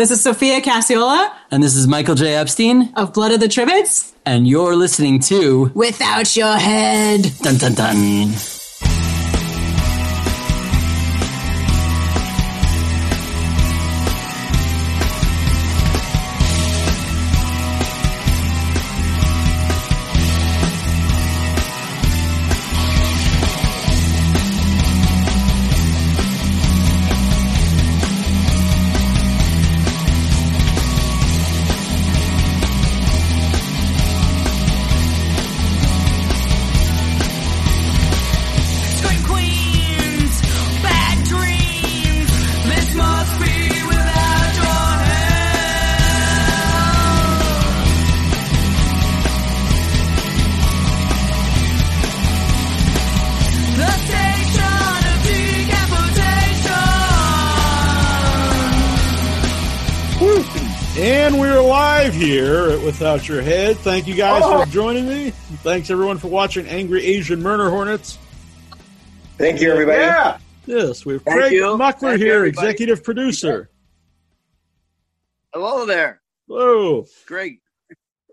This is Sophia Cacciola And this is Michael J. Epstein, of Blood of the Tribades. and you're listening to Without your head. Dun Dun Dun. Without Your Head. Thank you guys for oh. joining me. Thanks everyone for watching Angry Asian Murder Hornets. Thank you, everybody. Yeah. Yes, we have Thank Craig you. Muckler Thank here, everybody. executive producer. Hello there. Hello. Great.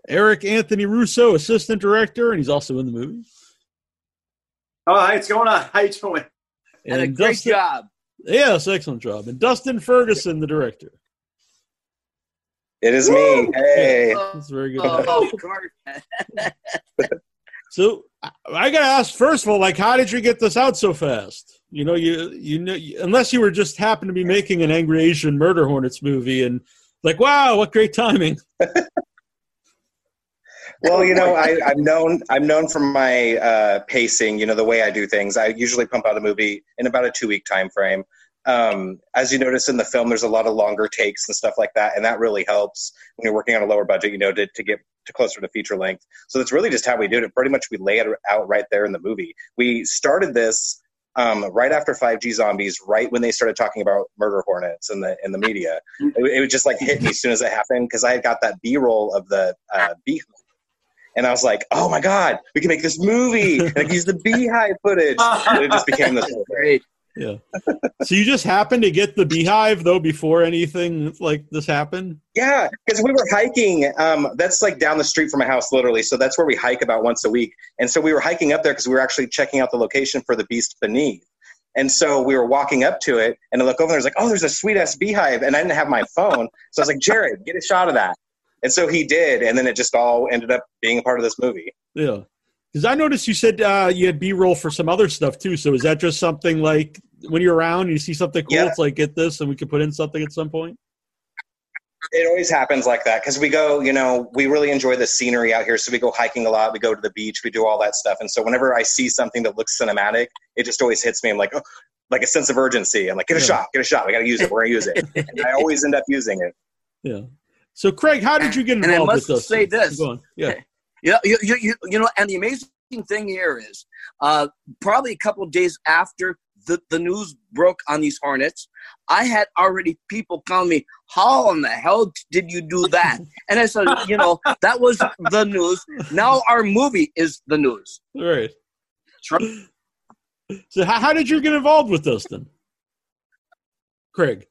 Erik Anthony Russo, assistant director, and he's also in the movie. Oh, hi, what's going on? How you doing? And, a great Dustin, job. Yes, excellent job. And Dustin Ferguson, the director. It is me. Hey. That's very good. Oh. So I- I gotta ask first of all, like, how did you get this out so fast? You know, you you know, unless you were just happened to be making an Angry Asian Murder Hornets movie, and like, wow, what great timing! Well, you know, I, I'm known. I'm known for my uh, pacing. You know, the way I do things. I usually pump out a movie in about a two week time frame. Um, as you notice in the film, there's a lot of longer takes and stuff like that, and that really helps when you're working on a lower budget. You know, to, to get to closer to feature length. So that's really just how we do it. Pretty much, we lay it out right there in the movie. We started this um, right after 5G Zombies, right when they started talking about murder hornets in the in the media. It, it would just like hit me as soon as it happened because I had got that B roll of the uh, bee and I was like, "Oh my god, we can make this movie! Like use the beehive footage." And it just became this. thing. Yeah. so you just happened to get the beehive though before anything like this happened. Yeah, because we were hiking. Um, that's like down the street from my house, literally. So that's where we hike about once a week. And so we were hiking up there because we were actually checking out the location for the beast beneath. And so we were walking up to it, and I look over and there's like, "Oh, there's a sweet ass beehive," and I didn't have my phone, so I was like, "Jared, get a shot of that." And so he did, and then it just all ended up being a part of this movie. Yeah. Because I noticed you said uh, you had B roll for some other stuff too. So is that just something like when you're around and you see something cool, Yeah. it's like get this and we can put in something at some point? It always happens like that because we go, you know, we really enjoy the scenery out here. So we go hiking a lot. We go to the beach. We do all that stuff. And so whenever I see something that looks cinematic, it just always hits me. I'm like, oh, like a sense of urgency. I'm like, get a Yeah. shot, get a shot. We got to use it. We're gonna use it. And I always end up using it. Yeah. So Craig, how did you get involved? And I must with this? say this. Go on. Yeah. You know, you, you, you, you know, and the amazing thing here is uh, probably a couple of days after the, the news broke on these Hornets, I had already people telling me, How in the hell did you do that? And I said, You know, that was the news. Now our movie is the news. All right. So how, how did you get involved with this then? Craig.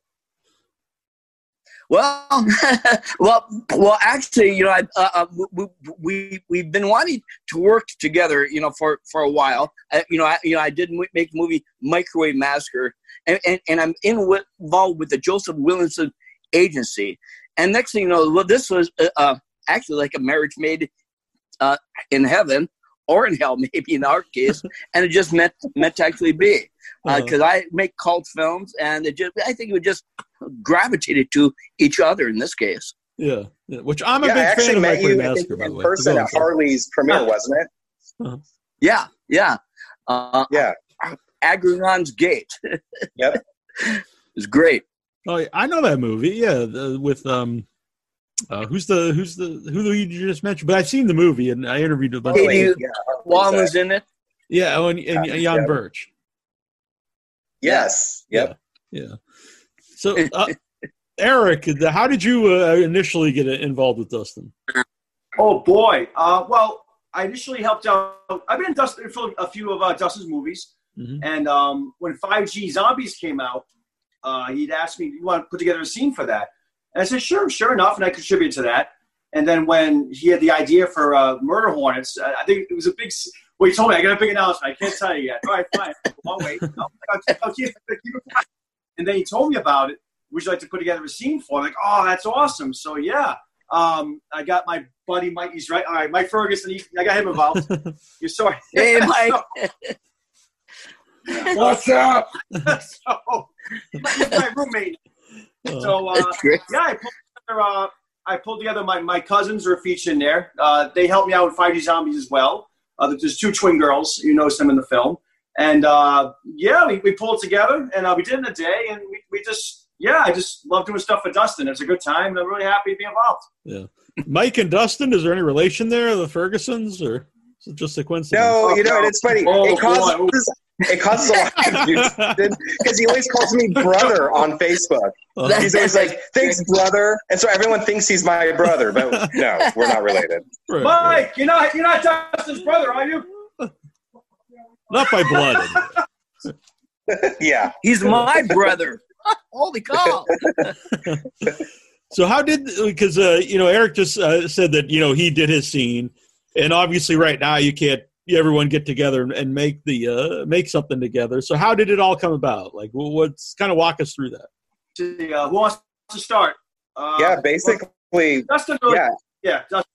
Well, well, well. Actually, you know, I, uh, uh, we, we we've been wanting to work together, you know, for for a while. I, you know, I you know, I did make the movie Microwave Massacre, and and, and I'm in involved with the Joseph Williamson Agency. And next thing you know, well, this was uh, uh, actually like a marriage made uh, in heaven or in hell, maybe in our case, and it just meant meant to actually be Uh, because I make cult films, and it just I think it would just gravitated to each other in this case. yeah. yeah. Which I'm a yeah, I big fan of met Microwave you I think, Massacre, by in way. person at Craig. Harley's premiere, wasn't it? Yeah, yeah. Uh, Yeah. Agronon's Gate Yep. is great. Oh, yeah, I know that movie. Yeah, the, with um, uh, who's the who's the who you just mentioned? But I've seen the movie and I interviewed a bunch. Katie of yeah, was in it. Yeah, oh, and, and Yeah, Jan yeah. Birch. Yes. Yep. Yeah. So, uh, Erik, how did you uh, initially get involved with Dustin? Oh boy. Uh, well, I initially helped out. I've been in Dustin for a few of uh, Dustin's movies, Mhm. and um, when 5G Zombies came out, uh, he'd asked me, "You want to put together a scene for that?" And I said, sure, sure enough, and I contributed to that. And then when he had the idea for uh, Murder Hornets, I think it was a big. S- Well, he told me I got a big announcement. I can't tell you yet. All right, fine. I'll wait. I'll, I'll, keep- I'll keep, keep it quiet. And then he told me about it. Would you like to put together a scene for? it? I'm like, oh, that's awesome. So yeah, um, I got my buddy Mike. He's right. All right, Mike Ferguson. He, I got him involved. You're sorry. Hey, Mike. What's up? so, he's my roommate. So uh, That's great. yeah, I pulled together, uh, I pulled together my, my cousins are featured in there. Uh, they helped me out with 5G Zombies as well. Uh, there's two twin girls. You notice them in the film. And uh, yeah, we, we pulled together and uh, we did it in a day. And we, we just, yeah, I just love doing stuff for Dustin. It's a good time. I'm really happy to be involved. Yeah. Mike and Dustin, is there any relation there, the Fergusons, or is it just a coincidence? No, you know, it's funny. Oh, it boy. causes it causes a lot of confusion because he always calls me brother on Facebook. He's always like, "Thanks, brother," and so everyone thinks he's my brother, but no, we're not related. right, right. Mike, you're not, you're not Dustin's brother, are you? Not by blood. yeah, He's my brother. Holy cow! So how did because uh, you know Erik just uh, said that you know he did his scene, and obviously right now you can't everyone get together and, and make the uh, make something together. So how did it all come about? Like, what's kind of walk us through that? See, uh, who wants to start? Uh, yeah. Basically, Dustin, really, yeah. yeah, Dustin.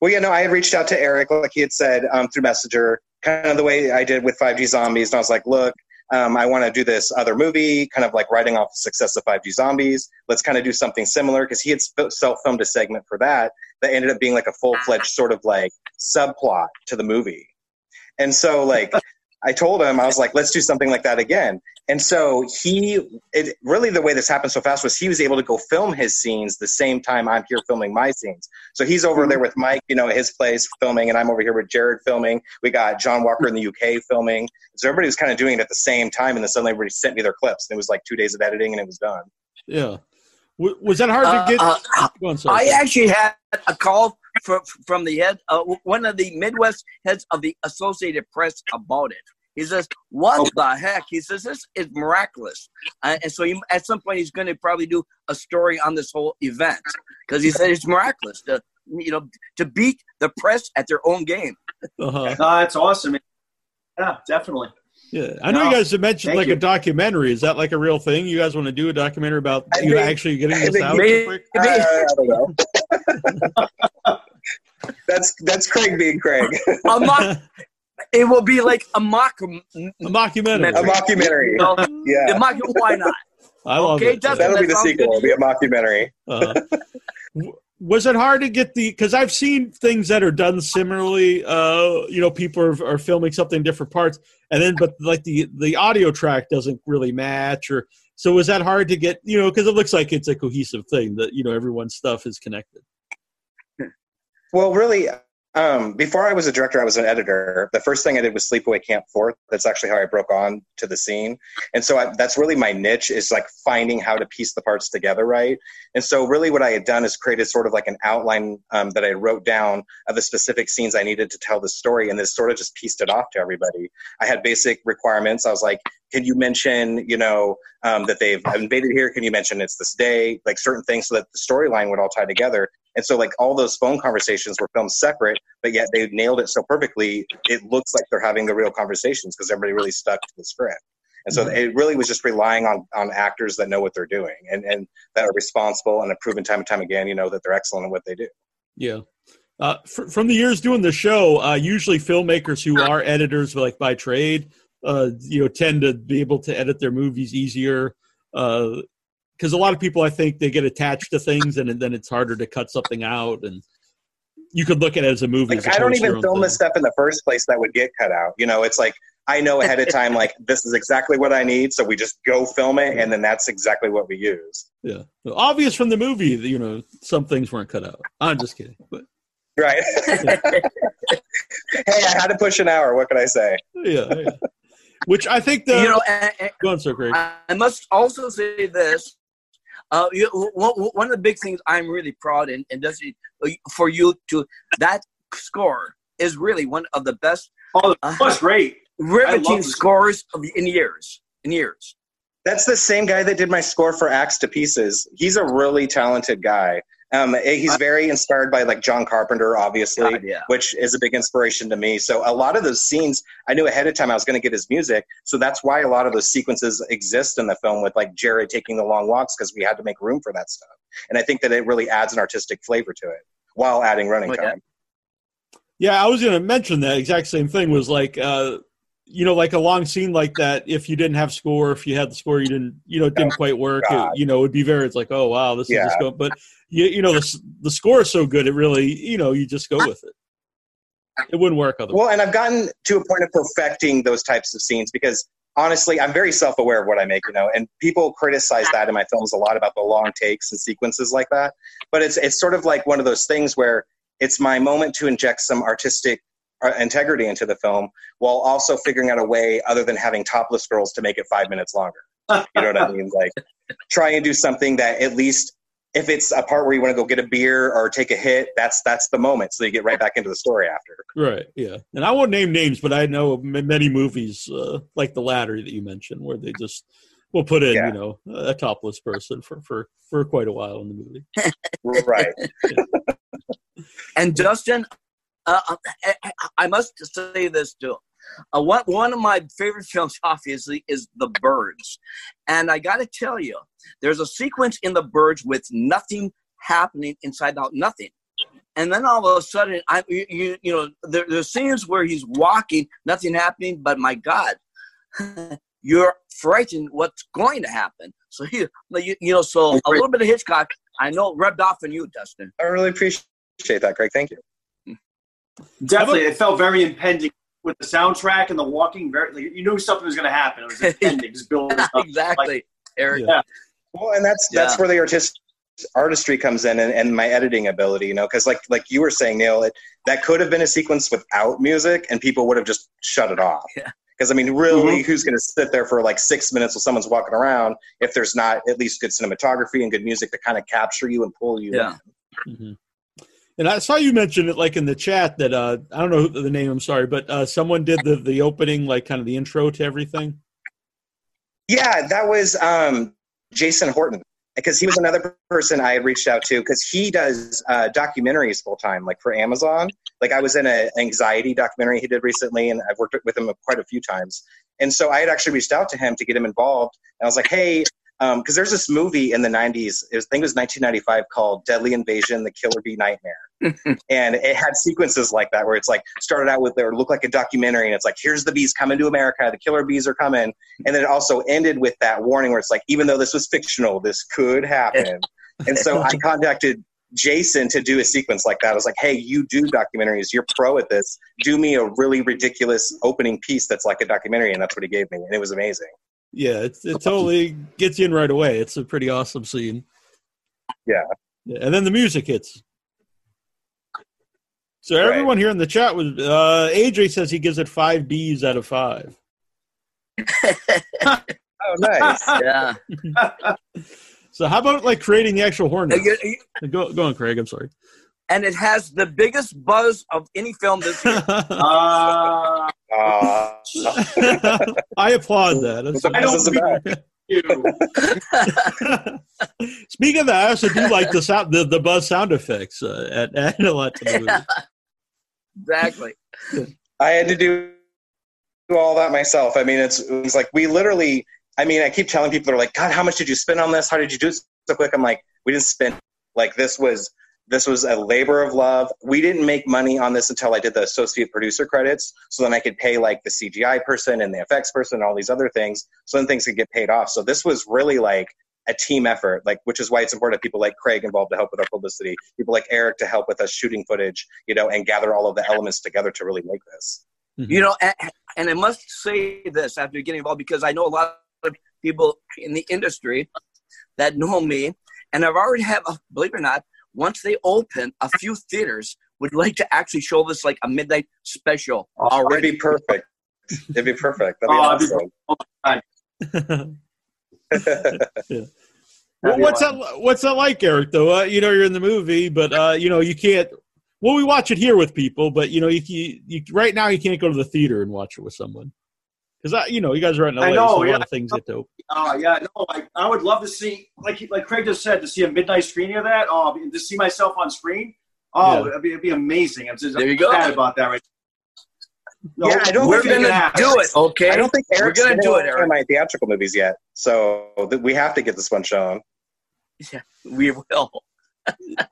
Well, yeah, no, I had reached out to Erik, like he had said, um, through Messenger, kind of the way I did with 5G Zombies. And I was like, look, um, I want to do this other movie, kind of like writing off the success of 5G Zombies. Let's kind of do something similar because he had self filmed a segment for that that ended up being like a full fledged sort of like subplot to the movie. And so, like, I told him, I was like, let's do something like that again. And so he, it really the way this happened so fast was he was able to go film his scenes the same time I'm here filming my scenes. So he's over mm-hmm. there with Mike, you know, at his place filming, and I'm over here with Jared filming. We got John Walker in the UK filming. So everybody was kind of doing it at the same time, and then suddenly everybody sent me their clips. And it was like two days of editing, and it was done. Yeah, was that hard Uh, to get? uh, Go on. I actually had a call from, from the head, uh, one of the Midwest heads of the Associated Press about it. He says, "What the heck?" He says, "This is miraculous," uh, and so he, at some point he's going to probably do a story on this whole event because he said it's miraculous to you know to beat the press at their own game. uh-huh. No, that's awesome. Yeah, definitely. Yeah, I know No, you guys have mentioned thank like you. a documentary. Is that like a real thing? You guys want to do a documentary about I you know, think- actually getting I this out? maybe- Uh, I don't know. that's that's Craig being Craig. A mock, it will be like a mock. A mockumentary. a mockumentary. You know, Yeah, a mock why not? I love Okay, it. That'll be the sequel. It'll be a mockumentary. Uh, w- was it hard to get the? Because I've seen things that are done similarly. Uh, you know, people are, are filming something in different parts, and then but like the the audio track doesn't really match, or so was that hard to get? You know, because it looks like it's a cohesive thing that you know everyone's stuff is connected. Well, really, um, before I was a director, I was an editor. The first thing I did was Sleepaway Camp Fourth. That's actually how I broke on to the scene, and so I, that's really my niche is like finding how to piece the parts together right. And so, really, what I had done is created sort of like an outline um, that I wrote down of the specific scenes I needed to tell the story, and this sort of just pieced it off to everybody. I had basic requirements. I was like, "Can you mention, you know, um, that they've invaded here? Can you mention it's this day? Like certain things, so that the storyline would all tie together." And so, like, all those phone conversations were filmed separate, but yet they nailed it so perfectly, it looks like they're having the real conversations because everybody really stuck to the script. And so it really was just relying on, on actors that know what they're doing and, and that are responsible and have proven time and time again, you know, that they're excellent at what they do. Yeah. Uh, fr- from the years doing the show, uh, usually filmmakers who are editors, like by trade, uh, you know, tend to be able to edit their movies easier. Because a lot of people, I think, they get attached to things, and then it's harder to cut something out. And you could look at it as a movie. Like, as I don't opposed to your even film thing. this stuff in the first place that would get cut out. You know, it's like I know ahead of time, like, this is exactly what I need. So we just go film it, and then that's exactly what we use. Yeah, obvious from the movie. that, You know, some things weren't cut out. I'm just kidding. But Right. hey, I had to push an hour. What can I say? yeah, yeah. which I think the you know, and, and go on, so great. I must also say this. Uh, you, one, one of the big things I'm really proud in, and this is for you to that score is really one of the best Oh, Uh, great. Riveting scores of in years. In years, That's the same guy that did my score for Axe to Pieces. He's a really talented guy. Um, he's very inspired by like John Carpenter, obviously, God, yeah. which is a big inspiration to me. So a lot of those scenes, I knew ahead of time I was going to get his music. So that's why a lot of those sequences exist in the film with like Jared taking the long walks because we had to make room for that stuff. And I think that it really adds an artistic flavor to it while adding running Oh, yeah. time. Yeah, I was going to mention that exact same thing. Was like, uh, you know, like a long scene like that. If you didn't have score, if you had the score, you didn't, you know, it didn't quite work. It, you know, it'd be very. It's like, oh wow, this Yeah. is just going. But you, you know, the the score is so good, it really, you know, you just go with it. It wouldn't work otherwise. Well, and I've gotten to a point of perfecting those types of scenes because honestly, I'm very self aware of what I make, you know, and people criticize that in my films a lot about the long takes and sequences like that. But it's it's sort of like one of those things where it's my moment to inject some artistic integrity into the film while also figuring out a way other than having topless girls to make it five minutes longer. You know what I mean? Like try and do something that at least if it's a part where you want to go get a beer or take a hit, that's that's the moment. So you get right back into the story after. Right. Yeah. And I won't name names, but I know m- many movies uh, like the latter that you mentioned, where they just will put in, Yeah. you know, a topless person for for for quite a while in the movie. Right. And Dustin, uh, I, I- must say this too. Uh, one one of my favorite films, obviously, is The Birds, and I got to tell you, there's a sequence in The Birds with nothing happening inside out, nothing, and then all of a sudden, I you you, you know there, there's scenes where he's walking, nothing happening, but my God, you're frightened what's going to happen. So he, you, you know, so a little bit of Hitchcock, I know rubbed off on you, Dustin. I really appreciate that, Greg. Thank you. Definitely, it felt very impending with the soundtrack and the walking. Very, like, you knew something was going to happen. It was impending, just building up. exactly, Erik. Yeah. Well, and that's that's Yeah. where the artist artistry comes in, and, and my editing ability. You know, because like like you were saying, Neil, it, that could have been a sequence without music, and people would have just shut it off. Yeah. Because I mean, really, mm-hmm. who's going to sit there for like six minutes while someone's walking around if there's not at least good cinematography and good music to kind of capture you and pull you? Yeah. in? Mm-hmm. And I saw you mention it like in the chat that uh, I don't know the name. I'm sorry, but uh, someone did the the opening, like kind of the intro to everything. Yeah, that was um, Jason Horton because he was another person I had reached out to because he does uh, documentaries full time, like for Amazon. Like I was in an anxiety documentary he did recently, and I've worked with him quite a few times. And so I had actually reached out to him to get him involved. And I was like, hey, because there's this movie in the 90s, it was, I think it was 1995, called Deadly Invasion: The Killer Bee Nightmare. And it had sequences like that where it's like started out with or looked like a documentary and it's like here's the bees coming to america the killer bees are coming. And then it also ended with that warning where it's like even though this was fictional this could happen. And so i contacted jason to do a sequence like that. I was like hey you do documentaries. You're pro at this. Do me a really ridiculous opening piece that's like a documentary. And that's what he gave me and it was amazing. Yeah, it's, it totally gets you in right away. It's a pretty awesome scene. Yeah, and then the music hits. So Right. everyone here in the chat was uh, AJ says he gives it five B's out of five. oh nice Yeah. So how about like creating the actual hornet? You- you- Go, go on, Craig. I'm sorry. and it has the biggest buzz of any film this year. Uh, Aw. I applaud that. That's- What the buzz is about? you. Speaking of that, I also do like the sound, the, the buzz sound effects. Uh, add, add a lot to the movie. Exactly. I had to do all that myself. I mean, it's it was like we literally. I mean, I keep telling people they're like, God, how much did you spend on this? How did you do it so quick? I'm like, we didn't spend like this was this was a labor of love. We didn't make money on this until I did the associate producer credits, so then I could pay like the CGI person and the FX person and all these other things, so then things could get paid off. So this was really like a team effort, like which is why it's important that people like Craig involved to help with our publicity, people like Eric to help with us shooting footage, you know, and gather all of the elements together to really make this. You know, and, and I must say this after getting involved because I know a lot of people in the industry that know me, and I've already have, uh, believe it or not, once they open, a few theaters would like to actually show this like a midnight special It'd already. be perfect. It'd be perfect. That'd be Oh, it'd be awesome. well, what's that? What's that like, Erik? Though uh, you know you're in the movie, but uh, you know you can't. Well, we watch it here with people, but you know you, you, you right now you can't go to the theater and watch it with someone. Because I, you know, you guys are in LA, I know, so a yeah. lot of things get dope. Oh yeah, no, like I would love to see, like like Craig just said, to see a midnight screening of that. Oh, to see myself on screen. Oh, Yeah. it'd, be, it'd be amazing. I'm just There you go. sad about that. Right. No, Yeah, I don't We're think gonna do it, okay? I don't think We're Erik's gonna do it, in Erik. my theatrical movies yet, so th- we have to get this one shown. Yeah, we will.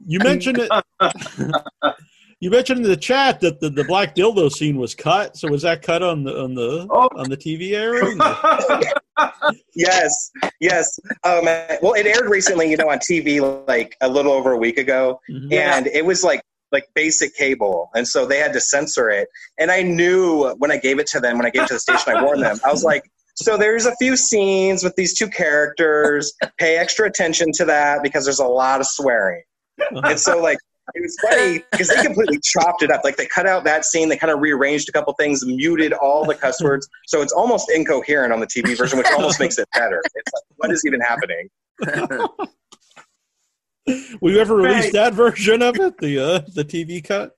You mentioned it. you mentioned in the chat that the, the black dildo scene was cut. So was that cut on the on the Oh. on the TV airing? Yes, yes. Um, well, it aired recently, you know, on TV like a little over a week ago, Mhm. and it was like like basic cable, and so they had to censor it. And I knew when I gave it to them, when I gave it to the station, I warned them. I was like, "So there's a few scenes with these two characters. Pay extra attention to that because there's a lot of swearing." And so like. It was funny because they completely chopped it up. Like they cut out that scene, they kind of rearranged a couple things, muted all the cuss words, so it's almost incoherent on the TV version, which almost makes it better. It's like, what is even happening? Will you ever release Right. that version of it? The uh, the TV cut?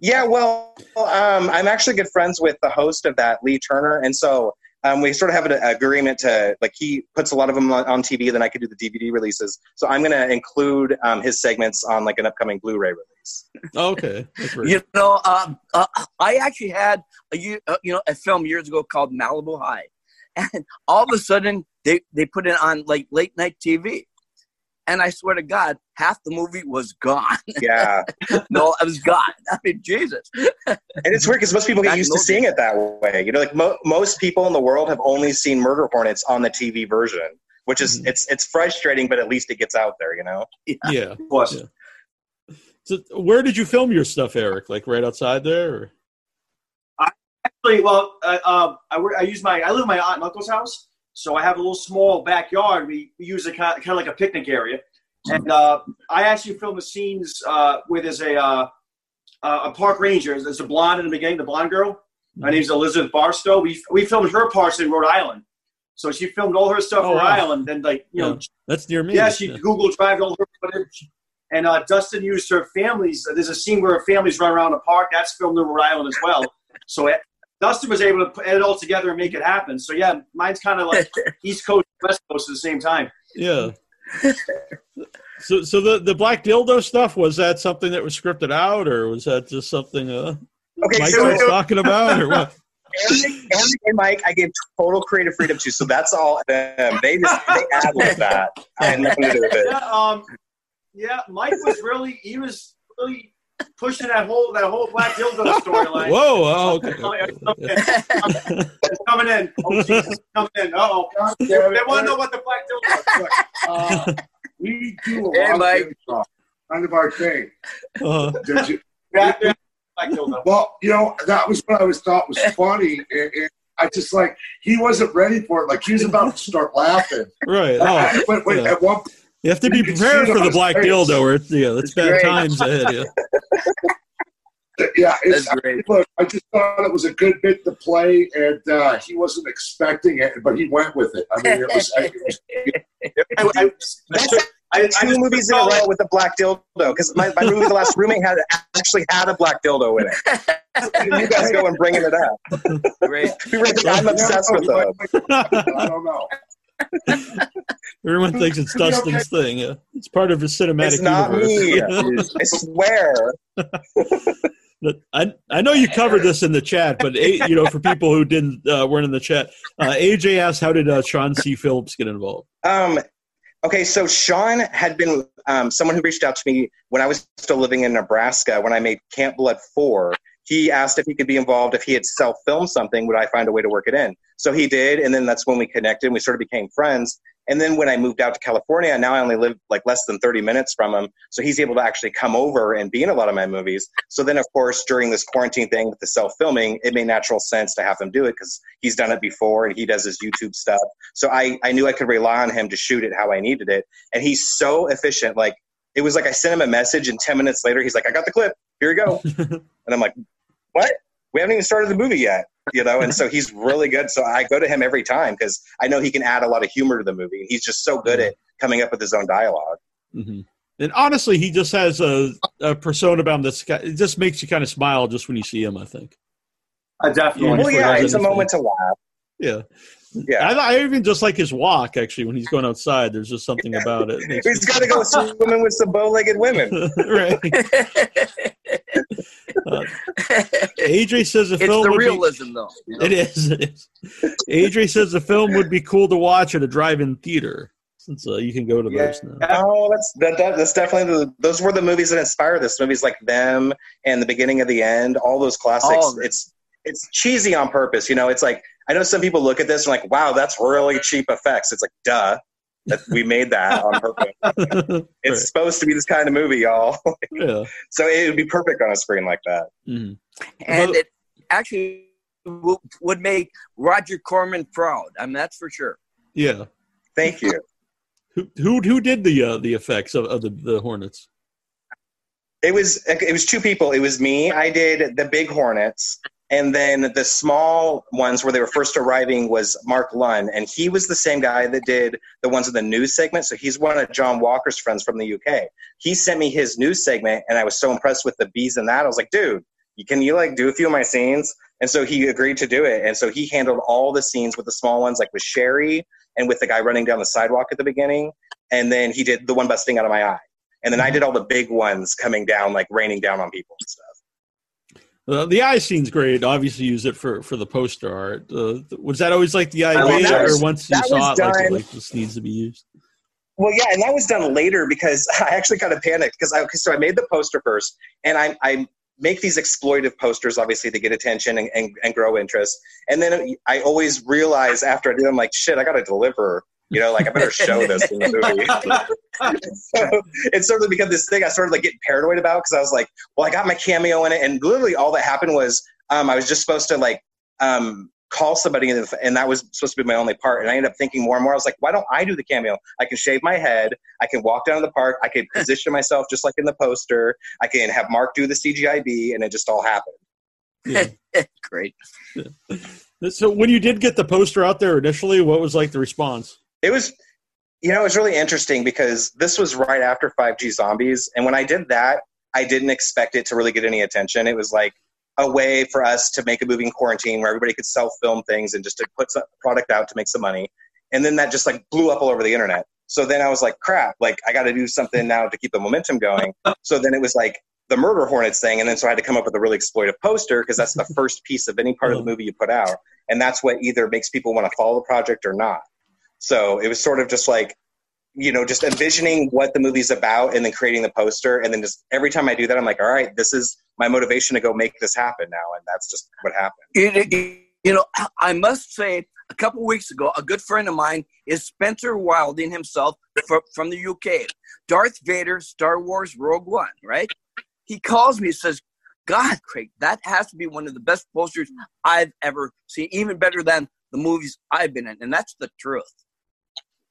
Yeah, well, um, I'm actually good friends with the host of that, Lee Turner, and so um, we sort of have an agreement to like he puts a lot of them on, on TV, then I could do the DVD releases. So I'm going to include um, his segments on like an upcoming Blu-ray release. Oh, okay. You know, um, uh, I actually had a year, uh, you know a film years ago called Malibu High, and all of a sudden they they put it on like late night TV, and I swear to God, half the movie was gone. Yeah, no, it was gone. I mean, Jesus. and it's weird because most people get Back used to seeing it that way. You know, like mo- most people in the world have only seen Murder Hornets on the TV version, which is Mhm. it's it's frustrating, but at least it gets out there. You know. yeah. Of course. Yeah. So where did you film your stuff, Erik? Like right outside there? Or? Actually, well, uh, uh, I, I use my I live in my aunt and uncle's house, so I have a little small backyard. We, we use it kind of, kind of like a picnic area, and uh, I actually film the scenes uh, where there's a uh, a park ranger. There's a blonde in the beginning, the blonde girl. Her name's Elizabeth Barstow. We we filmed her parts in Rhode Island, so she filmed all her stuff Oh, in Rhode wow. Island. Then like you know, That's near me. yeah, she Google Drive all her footage. And uh, Dustin used her family's. There's a scene where her families run around the park. That's filmed in Rhode Island as well. So it, Dustin was able to put it all together and make it happen. So yeah, mine's kind of like East Coast, West Coast at the same time. Yeah. so, so the the black dildo stuff was that something that was scripted out, or was that just something uh, Okay, Mike so was talking about, or what? Erik, Erik and Mike, I gave total creative freedom to, so that's all them. They just they ad lib that. I had nothing to do with it. Yeah, um, yeah, Mike was really he was really pushing that whole that whole black dildo storyline. Whoa! Oh, okay. It's coming in. Oh, Jesus, it's coming in. Uh-oh. They, they want to know what the black dildo is. Uh, we do a Hey, lot of Mike. improv, kind of our thing. Uh, Did you- Black dildo. Well, you know, that was what I was thought was funny. And, and I just like, he wasn't ready for it. Like, he was about to start laughing. right. Oh, but, but yeah. at one you have to be You can see prepared for the black face. dildo, or it's yeah, it's bad Great. times ahead. Yeah. yeah, it's, That's great. look, I just thought it was a good bit to play, and uh, he wasn't expecting it, but he went with it. I mean, it was, it was I, I, That's I, I two movies in a row with a black dildo because my, my movie, The Last Roommate, had actually had a black dildo in it. You guys go and bringing it up. Great. I'm obsessed with them. I don't know. Everyone thinks it's Dustin's thing. Yeah. It's part of his cinematic It's not universe. me. I swear. But I I know you covered this in the chat, but A- you know for people who didn't uh, weren't in the chat, uh, AJ asked how did uh, Sean C. Phillips get involved? Um, okay, so Sean had been um, someone who reached out to me when I was still living in Nebraska when I made Camp Blood 4. He asked if he could be involved if he had self filmed something, would I find a way to work it in? So he did, and then that's when we connected and we sort of became friends. And then when I moved out to California, now I only live like less than 30 minutes from him. So he's able to actually come over and be in a lot of my movies. So then, of course, during this quarantine thing with the self filming, it made natural sense to have him do it because he's done it before and he does his YouTube stuff. So I, I knew I could rely on him to shoot it how I needed it. And he's so efficient. Like, it was like I sent him a message, and 10 minutes later, he's like, I got the clip. Here you go. and I'm like, what? We haven't even started the movie yet. You know, and so he's really good. So I go to him every time because I know he can add a lot of humor to the movie. He's just so good at coming up with his own dialogue. hmm And honestly, he just has a, a persona about him that's it just makes you kind of smile just when you see him. I think. I definitely. Yeah. Well, yeah, it's a moment to laugh. Yeah. Yeah. I, I even just like his walk actually when he's going outside. There's just something about it. He's got to go swimming with some bow-legged women. right. Uh, AJ says the it's film the would be, realism, though. you know? It is. It is. AJ says the film would be cool to watch at a drive-in theater since uh, you can go to Yeah. those now. Oh, that's that, that, that's definitely the, those were the movies that inspired this. Movies like them and the beginning of the end, all those classics. All it's it's cheesy on purpose. You know, it's like I know some people look at this and like, wow, that's really cheap effects. It's like, duh, that we made that on purpose. It's Right. supposed to be this kind of movie, y'all. Yeah. so it would be perfect on a screen like that. Mhm. and Well- it actually w- would make Roger Corman proud. I mean, that's for sure. Yeah. Thank you. Who who who did the uh, the effects of, of the, the Hornets? It was it was two people. It was me. I did the big Hornets, and then the small ones where they were first arriving was Mark Lunn, and he was the same guy that did the ones in the news segment. So he's one of John Walker's friends from the UK. He sent me his news segment, and I was so impressed with the bees and that. I was like, dude, can you like do a few of my scenes? And so he agreed to do it, and so he handled all the scenes with the small ones, like with Sherry and with the guy running down the sidewalk at the beginning, and then he did the one busting out of my eye. And then I did all the big ones coming down, like raining down on people and stuff. Uh, the eye scene's great. Obviously, use it for for the poster art. Uh, was that always like the idea, or was- once you saw it, like, done- like this needs to be used? Well, yeah, and that was done later because I actually kind of panicked because I so I made the poster first, and I I make these exploitive posters obviously to get attention and, and, and grow interest, and then I always realize after I do them like shit, I got to deliver. You know, like I better show this in the movie. so it sort of become this thing I started like getting paranoid about because I was like, well, I got my cameo in it, and literally all that happened was um, I was just supposed to like um, call somebody, in and that was supposed to be my only part. And I ended up thinking more and more. I was like, why don't I do the cameo? I can shave my head. I can walk down the park. I can position myself just like in the poster. I can have Mark do the CGIB, and it just all happened. Great. So when you did get the poster out there initially, what was like the response? It was, you know, it was really interesting because this was right after 5G Zombies. And when I did that, I didn't expect it to really get any attention. It was like a way for us to make a movie in quarantine where everybody could self film things and just to put some product out to make some money. And then that just like blew up all over the internet. So then I was like, crap, like I got to do something now to keep the momentum going. So then it was like the Murder Hornets thing. And then so I had to come up with a really exploitive poster because that's the first piece of any part of the mm. movie you put out. And that's what either makes people want to follow the project or not. So it was sort of just like, you know, just envisioning what the movie's about and then creating the poster. And then just every time I do that, I'm like, all right, this is my motivation to go make this happen now. And that's just what happened. You, you know, I must say, a couple weeks ago, a good friend of mine is Spencer Wilding himself from, from the UK. Darth Vader, Star Wars Rogue One, right? He calls me says, God, Craig, that has to be one of the best posters I've ever seen, even better than the movies I've been in. And that's the truth.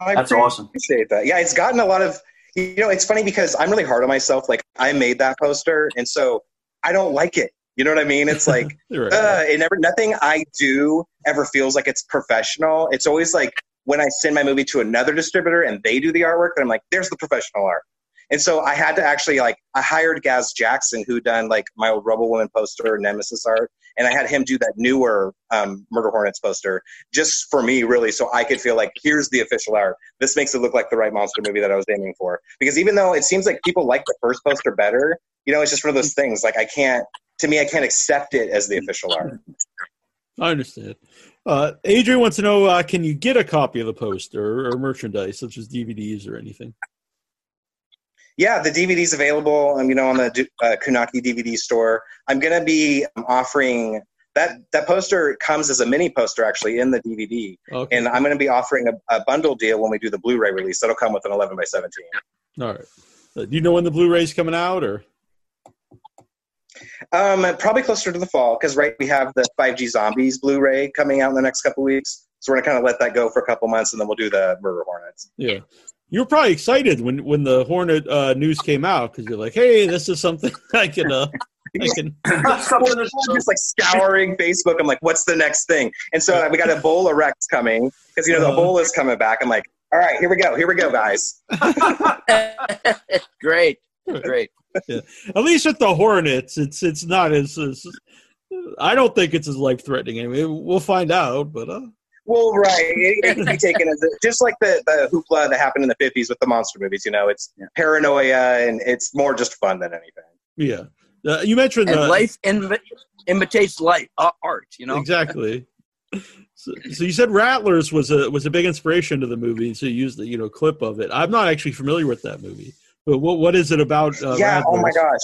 I That's awesome. appreciate that. Yeah, it's gotten a lot of, you know, it's funny because I'm really hard on myself. Like I made that poster. And so I don't like it. You know what I mean? It's like, right. uh, it never nothing I do ever feels like it's professional. It's always like when I send my movie to another distributor and they do the artwork, then I'm like, there's the professional art. And so I had to actually like I hired Gaz Jackson who done like my old Rebel Woman poster, Nemesis art, and I had him do that newer um, Murder Hornets poster just for me, really, so I could feel like here's the official art. This makes it look like the right monster movie that I was aiming for. Because even though it seems like people like the first poster better, you know, it's just one of those things. Like I can't, to me, I can't accept it as the official art. I understand. Uh, Adrian wants to know: uh, Can you get a copy of the poster or merchandise, such as DVDs or anything? Yeah, the DVD's available. Um, you know, on the uh, Kunaki DVD store. I'm going to be um, offering that. That poster comes as a mini poster, actually, in the DVD, Okay. and I'm going to be offering a, a bundle deal when we do the Blu-ray release. That'll come with an 11 by 17. All right. Uh, do you know when the Blu-ray's coming out, or Um, probably closer to the fall because right we have the 5G Zombies Blu-ray coming out in the next couple weeks. So we're gonna kind of let that go for a couple months, and then we'll do the Murder Hornets. yeah? You were probably excited when when the Hornet uh, news came out because you're like, "Hey, this is something I can, uh, I can." Something that's- I'm just like scouring Facebook. I'm like, what's the next thing? And so we got Ebola Rex coming because you know the Uh-huh. Ebola's coming back. I'm like, all right, here we go, here we go, guys. Great. Great. At least with the Hornets, it's it's not as, as I don't think it's as life threatening. Anyway, we'll find out. But uh, Well, right. It, it can be taken as a, just like the, the hoopla that happened in the 50s with the monster movies. You know, it's paranoia and it's more just fun than anything. yeah, uh, you mentioned And uh, life inv- imitates life, uh, art. You know. exactly. So, so you said Rattlers was a was a big inspiration to the movie. So you used the you know clip of it. I'm not actually familiar with that movie, but what what is it about? Uh, yeah. Oh my gosh.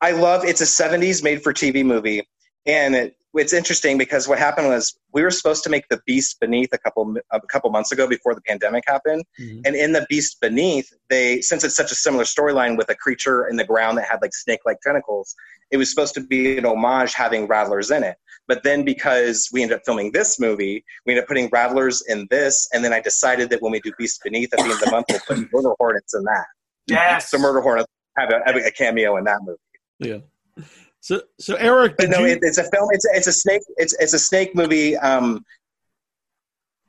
I love it's a 70s made for TV movie. And it, it's interesting because what happened was we were supposed to make The Beast Beneath a couple a couple months ago before the pandemic happened. Mhm. And in The Beast Beneath, they since it's such a similar storyline with a creature in the ground that had like snake-like tentacles, it was supposed to be an homage having rattlers in it. But then because we ended up filming this movie, we ended up putting rattlers in this, and then I decided that when we do Beast Beneath at the end of the month, we'll put murder hornets in that. Yes. So murder hornets have a, have a cameo in that movie. Yeah. So so Erik, But no, you, it, it's a film. It's a, it's a snake. It's it's a snake movie. Um,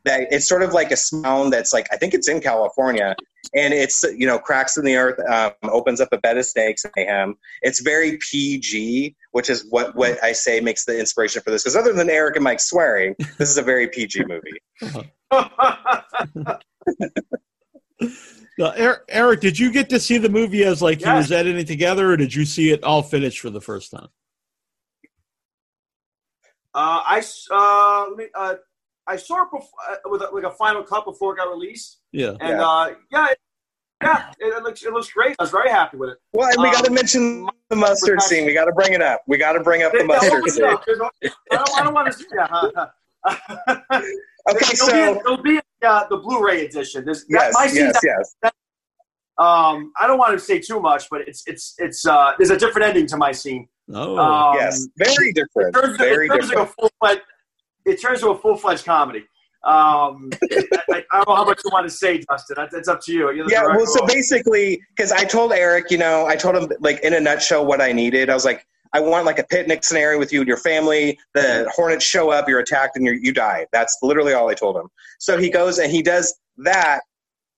that it's sort of like a sound that's like I think it's in California, and it's you know cracks in the earth, um, opens up a bed of snakes mayhem. It's very PG, which is what what I say makes the inspiration for this. Because other than Erik and Mike swearing, this is a very PG movie. Erik, Erik, did you get to see the movie as like he was editing it together, or did you see it all finished for the first time? Uh, I s- uh, let me- uh, I saw it before, uh, with a, like a final cut before it got released, Yeah. and Yeah. uh, yeah, it, yeah, it, it looks it looks great. I was very happy with it. Well, and we got to Um, mention the mustard scene. We got to bring it up. We got to bring up the mustard scene. up. There's no- I don't, I don't want to see that. Huh? Okay, it'll, be, so it'll be uh, the Blu-ray edition. There's, that, yes, my scene's yes, yes. Um, I don't want to say too much, but it's it's it's uh, there's a different ending to my scene. Oh. Um, Yes, very different. It turns, Very it turns into a different. full fledged. It turns into a full fledged comedy. Um, I, I, I don't know how much you want to say, Dustin. That's, that's up to you. You're Yeah, well, so basically, because I told Erik, you know, I told him like in a nutshell what I needed. I was like, I want like a picnic scenario with you and your family. The hornets show up, you're attacked, and you're, you die. That's literally all I told him. So he goes and he does that,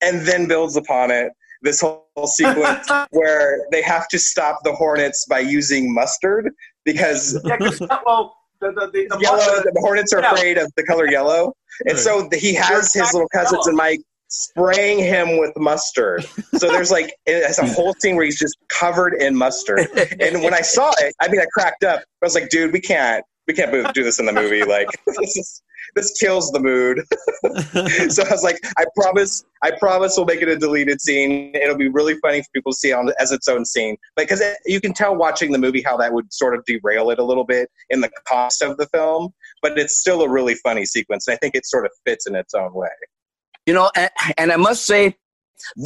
and then builds upon it this whole sequence where they have to stop the hornets by using mustard because yeah, 'cause, uh, well, the, the, the, the, yellow. the- The hornets are Yeah. afraid of the color yellow, and Right. so he has his little cousins and Mike spraying him with mustard. So there's like it's a whole scene where he's just covered in mustard. And when I saw it, I mean, I cracked up. I was like, dude, we can't, we can't do this in the movie. Like this is this kills the mood. so I was like, I promise, I promise we'll make it a deleted scene. It'll be really funny for people to see on as its own scene. Because it, you can tell watching the movie how that would sort of derail it a little bit in the cost of the film. But it's still a really funny sequence. And I think it sort of fits in its own way. You know, and, and I must say,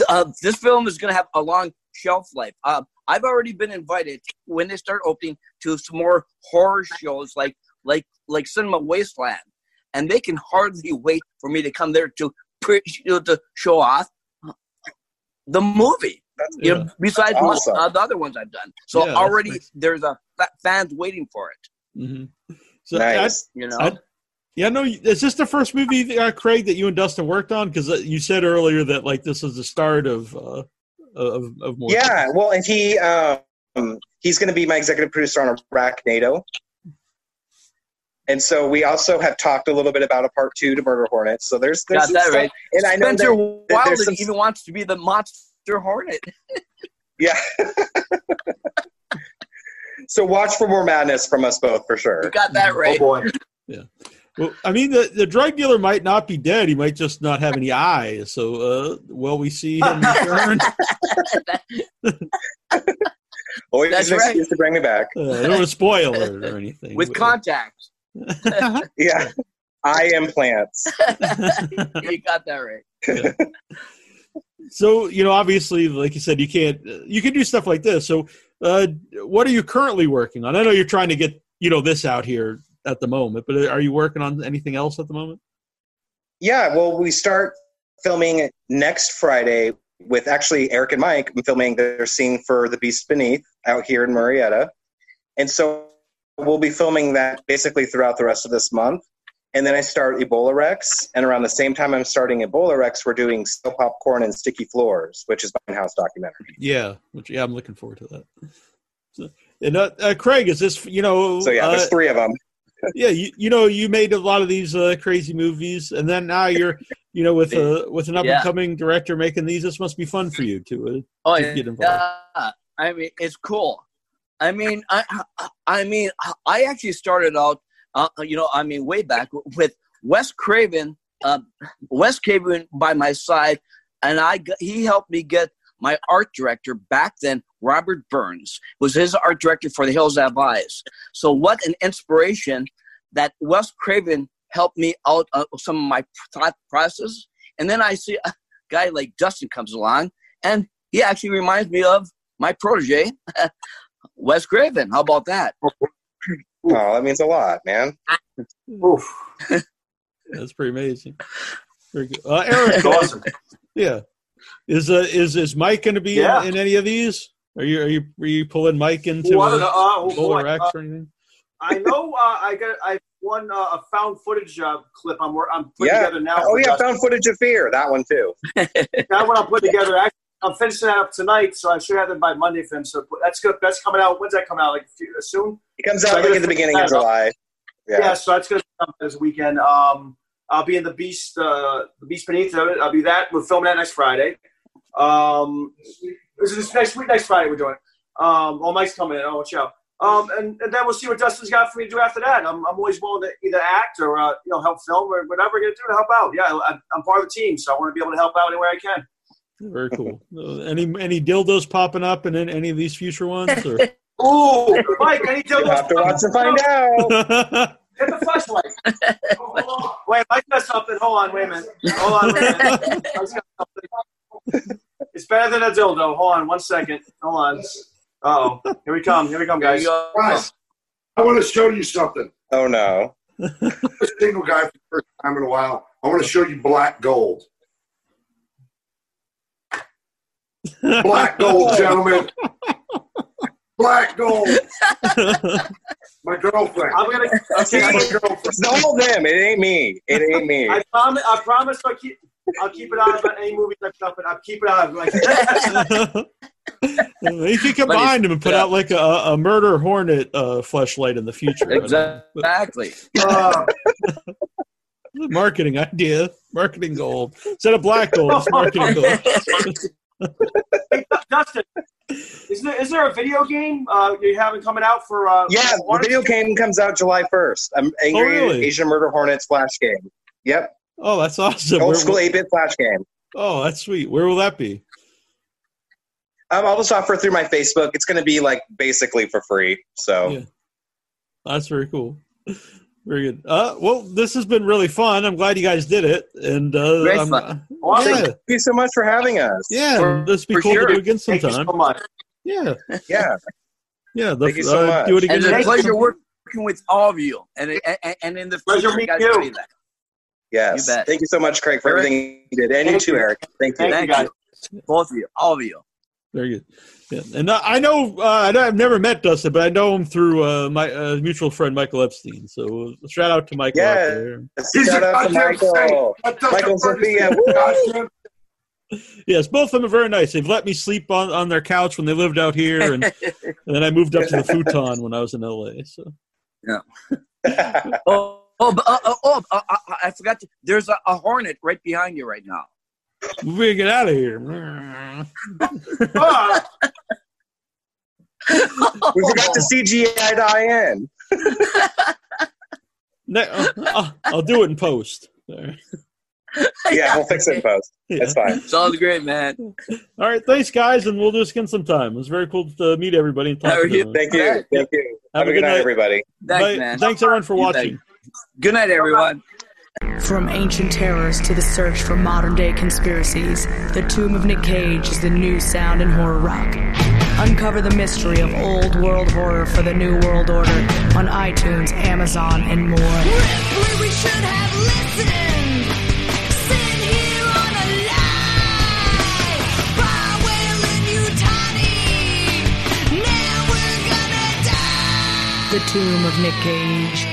uh, this film is going to have a long shelf life. Uh, I've already been invited when they start opening to some more horror shows like like like Cinema Wasteland, and they can hardly wait for me to come there to pre- to show off the movie. That's You know, besides my- Awesome. uh, the other ones I've done. So Yeah, already nice. there's a fa- fans waiting for it. hmm So nice. You know. I- Yeah, no. Is this the first movie, uh, Craig, that you and Dustin worked on? Because uh, you said earlier that like this is the start of uh, of of more. Yeah, well, and he um, he's going to be my executive producer on Arachnado. And so we also have talked a little bit about a part two to Murder Hornets. So there's there's Got that stuff- right. And I know Spencer that, that Wilder some, even wants to be the monster hornet. yeah. so watch for more madness from us both for sure. You got that right. oh right. boy. Well, I mean, the, the drug dealer might not be dead. He might just not have any eyes. So, uh, will we see him return? Always That's an right. excuse to bring me back. Uh, I don't spoil or anything. With but- contacts. Yeah. am plants. you got that right. so, you know, obviously, like you said, you can't. You can do stuff like this. So, uh, what are you currently working on? I know you're trying to get you know this out here at the moment, but are you working on anything else at the moment? Yeah, well, we start filming next Friday with actually Erik and Mike I'm filming their scene for The Beast Beneath out here in Marietta. And so we'll be filming that basically throughout the rest of this month. And then I start Ebola Rex. And around the same time I'm starting Ebola Rex, we're doing Snow Popcorn and Sticky Floors, which is my in-house documentary. Yeah, which yeah, I'm looking forward to that. So, And uh, uh, Craig, is this you know? So yeah, uh, there's three of them. Yeah, you, you know, you made a lot of these uh, crazy movies, and then now you're, you know, with a with an up and coming director making these. This must be fun for you to, uh, Oh, to get involved. yeah. I mean, it's cool. I mean, I, I mean, I actually started out, uh, you know, I mean, way back with Wes Craven, uh, Wes Craven by my side, and I he helped me get my art director back then, Robert Burns, was his art director for The Hills Have Eyes. So what an inspiration that Wes Craven helped me out uh, with some of my thought process, and then I see a guy like Dustin comes along, and he actually reminds me of my protege, Wes Craven. How about that? Oh, that means a lot, man. That's pretty amazing. Very good. Uh, Erik, That's awesome. yeah, is uh, is is Mike going to be Yeah. in, in any of these? Are you are you are you pulling Mike into Well, I know. uh, Polar. X Uh, or anything? I know. Uh, I got. I one uh, a found footage uh, clip. I'm wor- I'm putting Yeah. together now. Oh yeah, Dustin. found footage of fear. That one too. that one I'm putting together. Actually, I'm finishing that up tonight, so I should have it by Monday for him. So that's good. That's coming out. When's that coming out? Like few- soon? It comes So I out like gotta at the beginning of. July. Yeah. Yeah. so that's gonna come this weekend. Um, I'll be in the Beast, uh, the Beast Beneath. I'll be that. We're filming that next Friday. Um, this is this next week. Next Friday we're doing. Um, well, Mike's coming in. Oh, watch out. Um, and, and then we'll see what Dustin's got for me to do after that. I'm, I'm always willing to either act or uh, you know help film or whatever we're gonna do to help out. Yeah, I, I'm part of the team, so I want to be able to help out anywhere I can. Very cool. Uh, any any dildos popping up in any of these future ones? Or? Ooh, Mike, I need to You'll have to watch to find out. Hit the flashlight. wait, Mike got something. Hold on, wait a minute. Hold on, wait a minute. Mike's got something. It's better than a dildo. Hold on, one second. Hold on. Oh, here we come. Here we come, guys. Guys, I want to show you something. Oh no. A single guy for the first time in a while. I want to show you black gold. Black gold, gentlemen. Black gold. My girlfriend. I'm gonna. I see, Okay, it's all them. It ain't me. It ain't me. I promise. I promise. I'll keep. I'll keep it out of any movies I've done, but I'll keep it out of like. you could combine them and put out like a, a murder hornet uh, flashlight in the future. Exactly. Uh, Marketing idea, marketing gold instead of black gold, it's marketing gold. hey, Dustin, is there is there a video game uh, you having coming out for? Uh, yeah, the video game comes out July first. I'm Angry Oh, really? Asian Murder Hornets flash game. Yep, Oh, that's awesome. old Where- school eight bit flash game. oh, that's sweet. Where will that be? Um, I'll just offer through my Facebook. It's going to be like basically for free. So Yeah. That's very cool. Very good. Uh, well, this has been really fun. I'm glad you guys did it, and uh, Great I'm- fun. Awesome. yeah, thank you so much for having us. yeah. For- this be cool sure. to do again Thank you sometime. so much. Yeah, Yeah, yeah. The, Thank you so uh, much. Do it again. And it's a pleasure working with all of you. And and, and in the Pleasure future, meeting guys, you. Say that. yes. You bet. Thank you so much, Craig, for Erik? everything you did, and you too. Erik. Thank you. Thank you, Thank guys. you. Both of you. All of you. Very good. Yeah. And I know uh, I know- I've never met Dustin, but I know him through uh, my uh, mutual friend Michael Epstein. So uh, shout out to Michael out Yeah. there. Shout out to. Michael. Michael Ferguson- Sophia, Yes, both of them are very nice. They've let me sleep on, on their couch when they lived out here, and, and then I moved up to the futon when I was in LA. So Oh, oh, but, uh, uh, oh uh, uh, I forgot. To, there's a, a hornet right behind you right now. we gotta get out of here. We forgot to CGI Diane. Ne- uh, I'll, I'll do it in post. Yeah, we'll fix it in post. Yeah. That's fine. Sounds great, man. All right, thanks guys, and we'll do this again sometime. It was very cool to meet everybody and talk How are to you? Thank you. Thank you. Have Have, a a good good night, night. everybody. Thanks, Bye. man. Thanks everyone for You watching. Good night, everyone. From ancient terrors to the search for modern day conspiracies, The Tomb of Nick Cage is the new sound in horror rock. Uncover the mystery of old world horror for the new world order on iTunes, Amazon, and more. Ripley, we should have listened. Sit here on a lie. Weyland and Yutani. Now we're gonna die. The Tomb of Nick Cage.